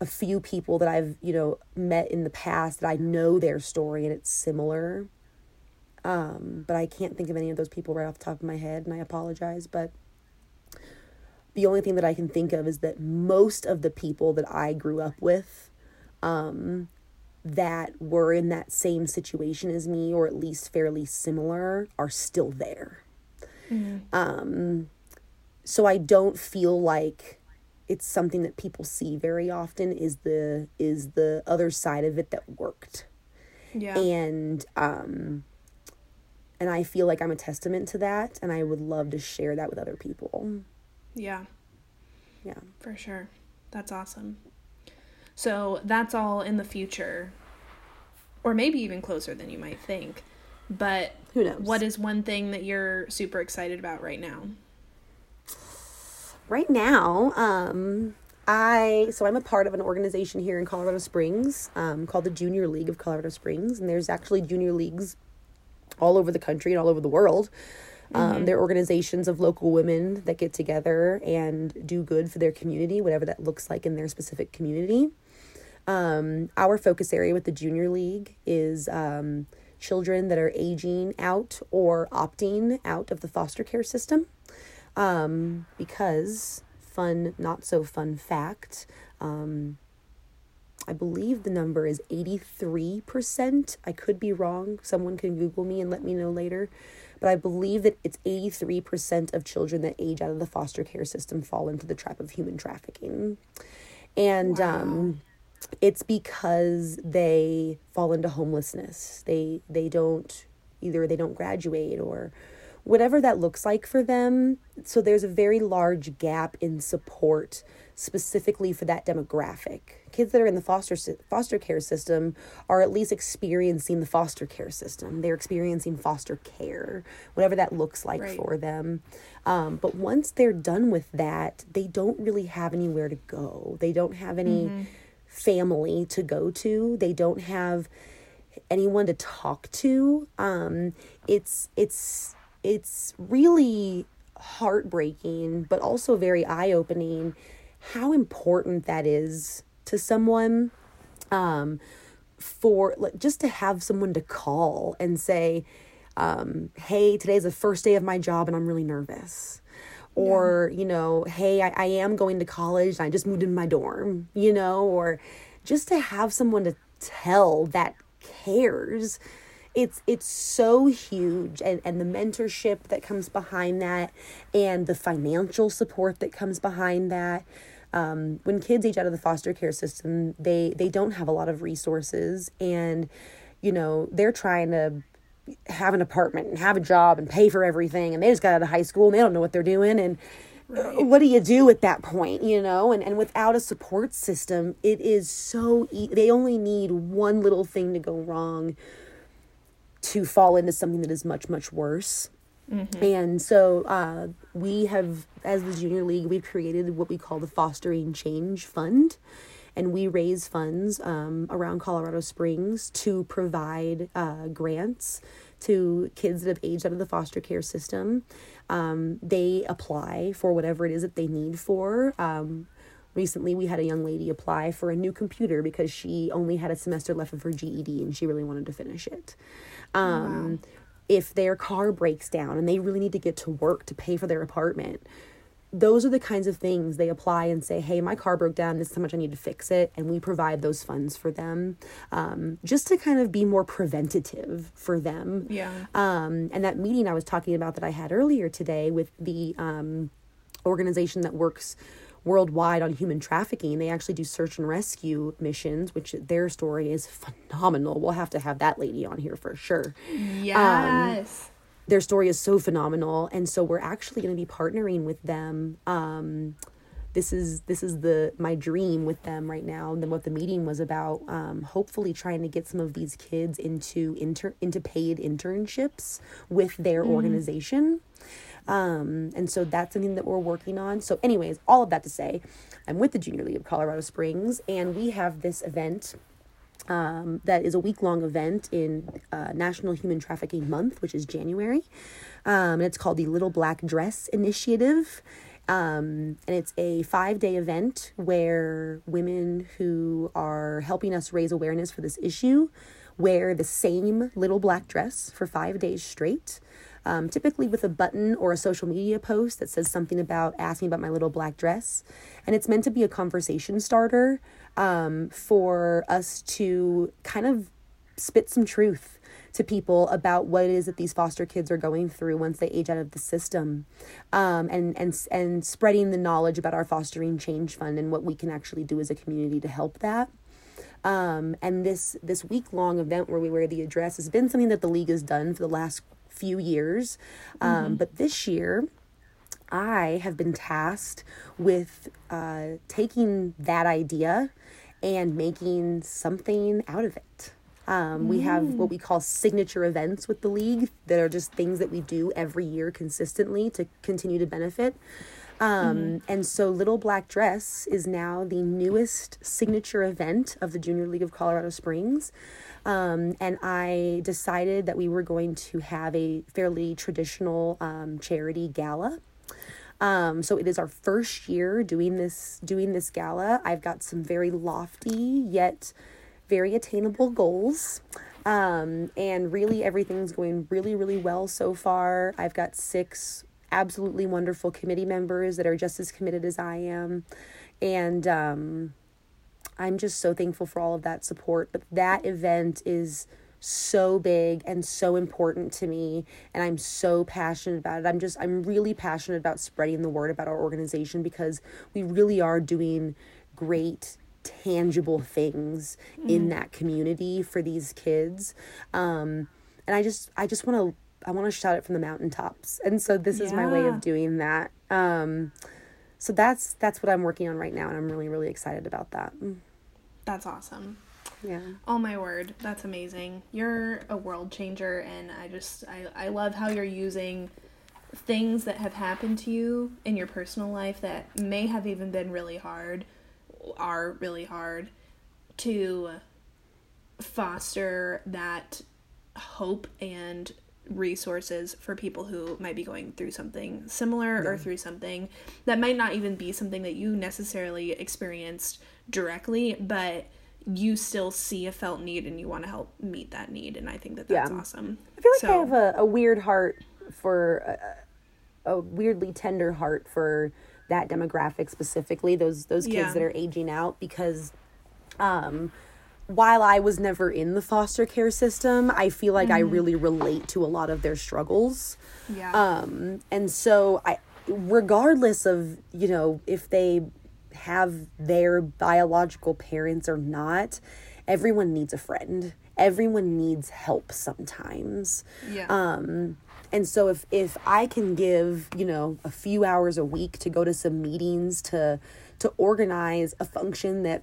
a few people that I've, you know, met in the past that I know their story and it's similar. Um, but I can't think of any of those people right off the top of my head, and I apologize. But the only thing that I can think of is that most of the people that I grew up with, um, that were in that same situation as me, or at least fairly similar, are still there. Um, so I don't feel like it's something that people see very often is the is the other side of it that worked yeah, and um and I feel like I'm a testament to that and I would love to share that with other people. yeah, Yeah. for sure. That's awesome. So that's all in the future, or maybe even closer than you might think. But Who knows? what is one thing that you're super excited about right now? Right now, um I so I'm a part of an organization here in Colorado Springs um, called the Junior League of Colorado Springs, and there's actually junior leagues all over the country and all over the world. Um, they're organizations of local women that get together and do good for their community, whatever that looks like in their specific community. Um, our focus area with the Junior League is um, children that are aging out or opting out of the foster care system. Um, because, fun, not so fun fact, um, I believe the number is 83%. I could be wrong. Someone can Google me and let me know later. But I believe that it's 83% of children that age out of the foster care system fall into the trap of human trafficking. And um, it's because they fall into homelessness. They they don't either they don't graduate or whatever that looks like for them. So there's a very large gap in support specifically for that demographic. Kids that are in the foster foster care system are at least experiencing the foster care system. They're experiencing foster care, whatever that looks like Right. for them. Um, but once they're done with that, they don't really have anywhere to go. They don't have any family to go to. They don't have anyone to talk to. Um, it's it's it's really heartbreaking, but also very eye opening how important that is to someone. Um, for like, just to have someone to call and say, um, "Hey, today's the first day of my job, and I'm really nervous." Or, yeah. you know, hey, I, I am going to college. and I just moved in my dorm, you know, or just to have someone to tell that cares it's it's so huge and and the mentorship that comes behind that and the financial support that comes behind that. Um, when kids age out of the foster care system they they don't have a lot of resources and you know they're trying to have an apartment and have a job and pay for everything and they just got out of high school and they don't know what they're doing and Right. what do you do at that point you know? And, and without a support system it is so e- they only need one little thing to go wrong to fall into something that is much much worse mm-hmm. and so uh, we have as the junior league we've created what we call the fostering change fund and we raise funds um, around colorado springs to provide uh, grants to kids that have aged out of the foster care system um, they apply for whatever it is that they need for. Um, recently, we had a young lady apply for a new computer because she only had a semester left of her GED and she really wanted to finish it. Um, wow. If their car breaks down and they really need to get to work to pay for their apartment, those are the kinds of things they apply and say, hey, my car broke down. This is how much I need to fix it. And we provide those funds for them um, just to kind of be more preventative for them. Yeah. Um, and that meeting I was talking about that I had earlier today with the um, organization that works worldwide on human trafficking. They actually do search and rescue missions, which their story is phenomenal. We'll have to have that lady on here for sure. Yes. Um, their story is so phenomenal and so we're actually going to be partnering with them um, this is this is the my dream with them right now and then what the meeting was about um, hopefully trying to get some of these kids into inter into paid internships with their mm. organization um, and so that's something that we're working on so anyways all of that to say i'm with the junior league of colorado springs and we have this event um, that is a week long event in uh, National Human Trafficking Month, which is January. Um, and it's called the Little Black Dress Initiative. Um, and it's a five day event where women who are helping us raise awareness for this issue wear the same little black dress for five days straight um, typically with a button or a social media post that says something about asking about my little black dress. And it's meant to be a conversation starter um, for us to kind of spit some truth to people about what it is that these foster kids are going through once they age out of the system um, and, and, and spreading the knowledge about our fostering change fund and what we can actually do as a community to help that um, and this this week long event where we wear the address has been something that the league has done for the last few years. Um, mm-hmm. But this year, I have been tasked with uh, taking that idea and making something out of it. Um. We have what mm. we call signature events with the league that are just things that we do every year consistently to continue to benefit. Um, mm-hmm. And so, Little Black Dress is now the newest signature event of the Junior League of Colorado Springs. Um, and I decided that we were going to have a fairly traditional um, charity gala. Um, so it is our first year doing this doing this gala. I've got some very lofty yet very attainable goals. Um, and really everything's going really, really well so far. I've got six absolutely wonderful committee members that are just as committed as I am. And um, I'm just so thankful for all of that support. But that event is so big and so important to me and I'm so passionate about it. I'm just I'm really passionate about spreading the word about our organization because we really are doing great tangible things mm. in that community for these kids. Um and I just I just want to I want to shout it from the mountaintops. And so this yeah. is my way of doing that. Um, so that's that's what I'm working on right now, and I'm really really excited about that. That's awesome. Yeah. Oh my word, that's amazing. You're a world changer, and I just I I love how you're using things that have happened to you in your personal life that may have even been really hard are really hard to foster that hope and resources for people who might be going through something similar or through something that might not even be something that you necessarily experienced directly, but you still see a felt need and you want to help meet that need. And I think that that's Yeah. awesome. I feel like So- I have a, a weird heart for a, a weirdly tender heart for that demographic specifically. Those those kids Yeah. that are aging out because, um, while I was never in the foster care system, I feel like Mm-hmm. I really relate to a lot of their struggles. Yeah. Um, and so I, regardless of, you know, if they have their biological parents or not, everyone needs a friend. Everyone needs help sometimes. yeah. Um, and so if if I can give, you know, a few hours a week to go to some meetings to to organize a function that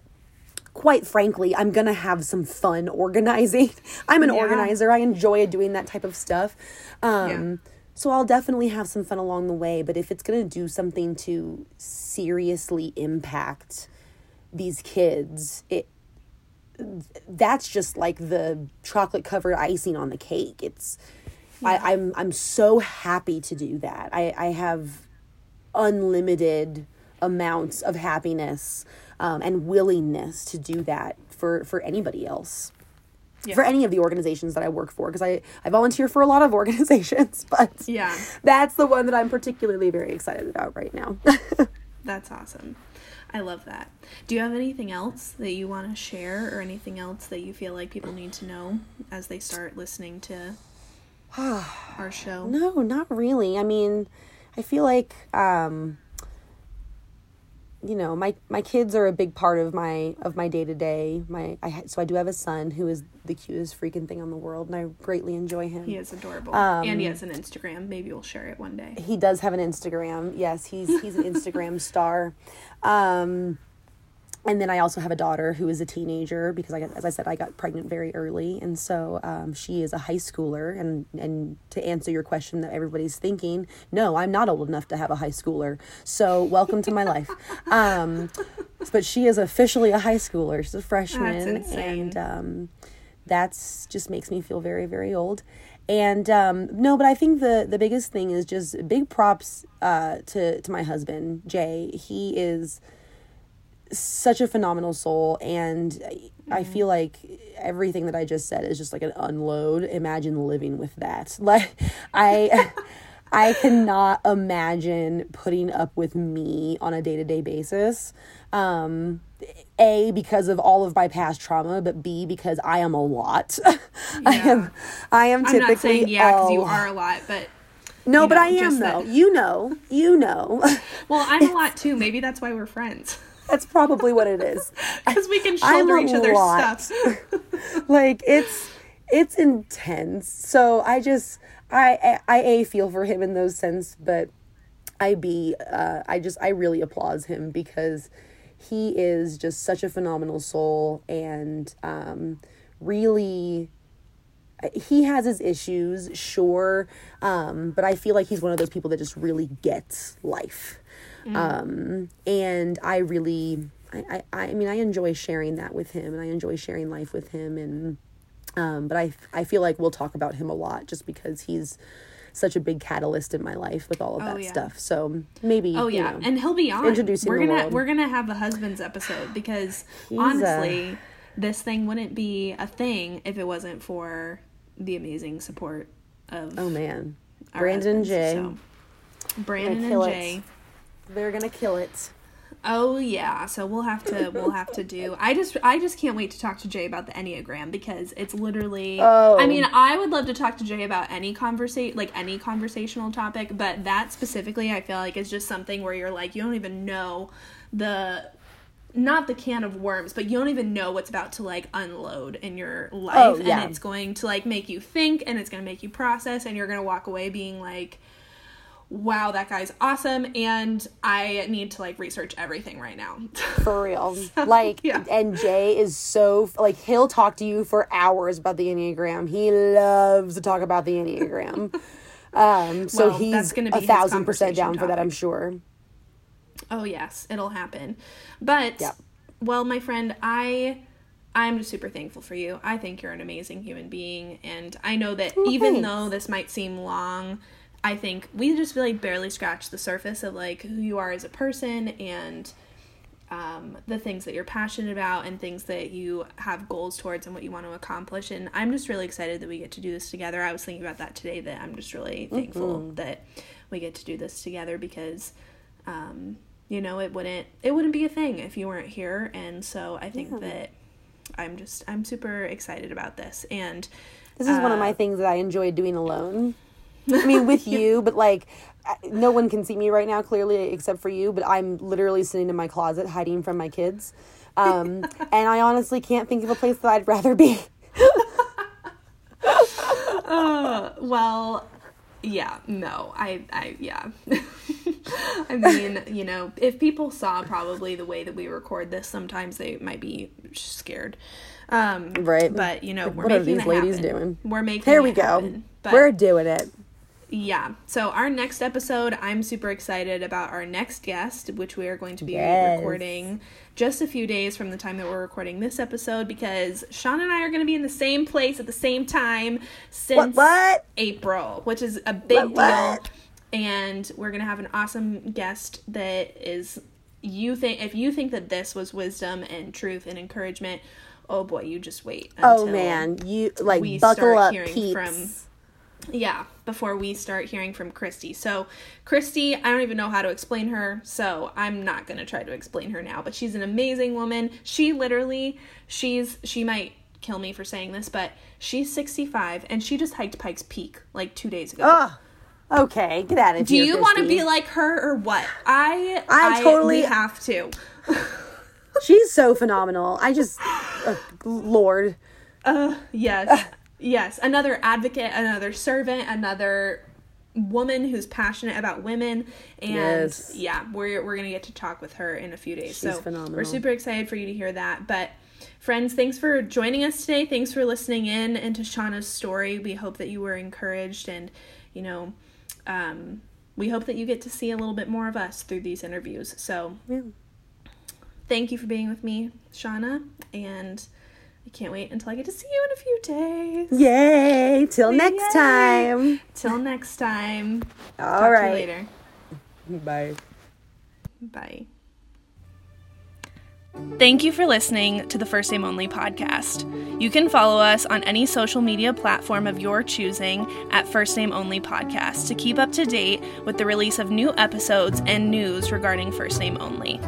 quite frankly, I'm going to have some fun organizing. <laughs> I'm an Yeah. organizer. I enjoy doing that type of stuff. Um Yeah. So I'll definitely have some fun along the way, but if it's going to do something to seriously impact these kids, it that's just like the chocolate covered icing on the cake. It's I, I'm I'm so happy to do that. I, I have unlimited amounts of happiness um, and willingness to do that for for anybody else. Yeah. For any of the organizations that I work for, because I, I volunteer for a lot of <laughs> organizations, but yeah. that's the one that I'm particularly very excited about right now. <laughs> That's awesome. I love that. Do you have anything else that you want to share or anything else that you feel like people need to know as they start listening to <sighs> our show? No, not really. I mean, I feel like um you know, my my kids are a big part of my of my day to day. My I so I do have a son who is the cutest freaking thing on the world, and I greatly enjoy him. He is adorable. Um, and he has an Instagram. Maybe we'll share it one day. He does have an Instagram. Yes, he's he's an Instagram <laughs> star. Um, and then I also have a daughter who is a teenager because I got, as I said, I got pregnant very early, and so um, she is a high schooler. And and to answer your question that everybody's thinking, no, I'm not old enough to have a high schooler. So welcome to my <laughs> life. Um, but she is officially a high schooler. She's a freshman, insane. and um, that's just makes me feel very very old. And um, no, but I think the the biggest thing is just big props uh, to to my husband Jay. He is such a phenomenal soul and I feel like everything that I just said is just like an unload. Imagine living with that. <laughs> Like I <laughs> I cannot imagine putting up with me on a day-to-day basis. Um a because of all of my past trauma, but B because I am a lot. <laughs> I am I am I'm typically not saying yeah because you are a lot, but No, you but know, I am though. You know. You know. well, I'm a lot too. Maybe that's why we're friends That's probably what it is. <laughs> because we can shoulder each other's lot. stuff. <laughs> like it's it's intense so i just i i, I a feel for him in those sense but i b uh, i just i really applaud him because he is just such a phenomenal soul and um really he has his issues sure um but i feel like he's one of those people that just really gets life um and i really I, I i mean i enjoy sharing that with him and i enjoy sharing life with him and um but i i feel like we'll talk about him a lot just because he's such a big catalyst in my life with all of that Oh, yeah. stuff so maybe Oh you yeah, know. and he'll be on. introducing we're gonna we're gonna have a husband's episode because He's, uh, honestly, this thing wouldn't be a thing if it wasn't for the amazing support of oh man brandon husbands, Jay. so. Brandon and it. They're gonna kill it Oh yeah, so we'll have to we'll have to do. I just I just can't wait to talk to Jay about the Enneagram because it's literally Oh. I mean, I would love to talk to Jay about any conversation like any conversational topic, but that specifically I feel like is just something where you're like you don't even know the not the can of worms, but you don't even know what's about to like unload in your life Oh, yeah. and it's going to like make you think and it's going to make you process and you're going to walk away being like wow, that guy's awesome and I need to like research everything right now. <laughs> for real like yeah. and jay is so like he'll talk to you for hours about the enneagram he loves to talk about the enneagram <laughs> um so Well, he's gonna be a thousand percent down for that i'm sure Oh yes, it'll happen. But Yep. well, my friend, I I'm just super thankful for you. I think you're an amazing human being. And I know that Oh, even thanks. though this might seem long, I think we just really barely scratched the surface of like who you are as a person and um, the things that you're passionate about and things that you have goals towards and what you want to accomplish. And I'm just really excited that we get to do this together. I was thinking about that today that I'm just really thankful that we get to do this together because um, you know it wouldn't it wouldn't be a thing if you weren't here and so i think that i'm just i'm super excited about this and This is one of my Uh, things that I enjoy doing alone. I mean, with <laughs> you, but like, no one can see me right now, clearly, except for you. But I'm literally sitting in my closet hiding from my kids. Um, <laughs> and I honestly can't think of a place that I'd rather be. <laughs> uh, well yeah no i i yeah i mean you know if people saw probably the way that we record this sometimes they might be scared um Right. but you know we're what are making these it ladies happen. doing? we're making Here we it go. happen. We're doing it. Yeah. So our next episode, I'm super excited about our next guest, which we are going to be Yes. recording just a few days from the time that we're recording this episode because Sean and I are going to be in the same place at the same time since what? April, which is a big What, what? deal. And we're going to have an awesome guest that is you think if you think that this was wisdom and truth and encouragement, oh boy, you just wait Oh man, you like we buckle start up, hearing peeps. from- yeah, before we start hearing from Christy. So, Christy, I don't even know how to explain her, so I'm not going to try to explain her now, but she's an amazing woman. She literally, she's, she might kill me for saying this, but she's 65 and she just hiked Pikes Peak like two days ago. Ugh. Okay, get out of Do here. Do you want to be like her or what? I, I totally- have to. <laughs> She's so phenomenal. I just, uh, Lord. Uh, yes. Yes. Another advocate, another servant, another woman who's passionate about women. And Yes. yeah, we're, we're going to get to talk with her in a few days. She's so phenomenal. we're super excited for you to hear that. But friends, thanks for joining us today. Thanks for listening in into Shanna's story. We hope that you were encouraged and, you know, um, we hope that you get to see a little bit more of us through these interviews. So Yeah. thank you for being with me, Shauna, and can't wait until I get to see you in a few days. Yay! Till next Yay. time. Till next time. All Talk to you right. later. Bye. Bye. Thank you for listening to the First Name Only podcast. You can follow us on any social media platform of your choosing at First Name Only Podcast to keep up to date with the release of new episodes and news regarding First Name Only.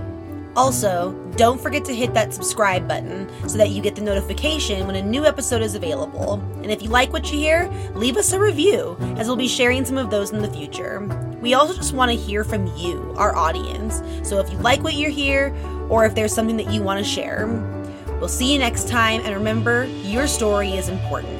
Also, don't forget to hit that subscribe button so that you get the notification when a new episode is available. And if you like what you hear, leave us a review, as we'll be sharing some of those in the future. We also just want to hear from you, our audience. So if you like what you hear, or if there's something that you want to share, we'll see you next time. And remember, your story is important.